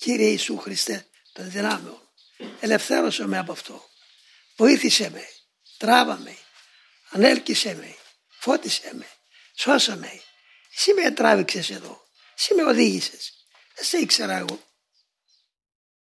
Κύριε Ιησού Χριστέ των δυνάμεων, ελευθέρωσε με από αυτό. Βοήθησε με, τράβα με, ανέλκυσε με, φώτισε με, σώσα με. Εσύ με τράβηξες εδώ, εσύ με οδήγησες. Δεν σε ήξερα εγώ.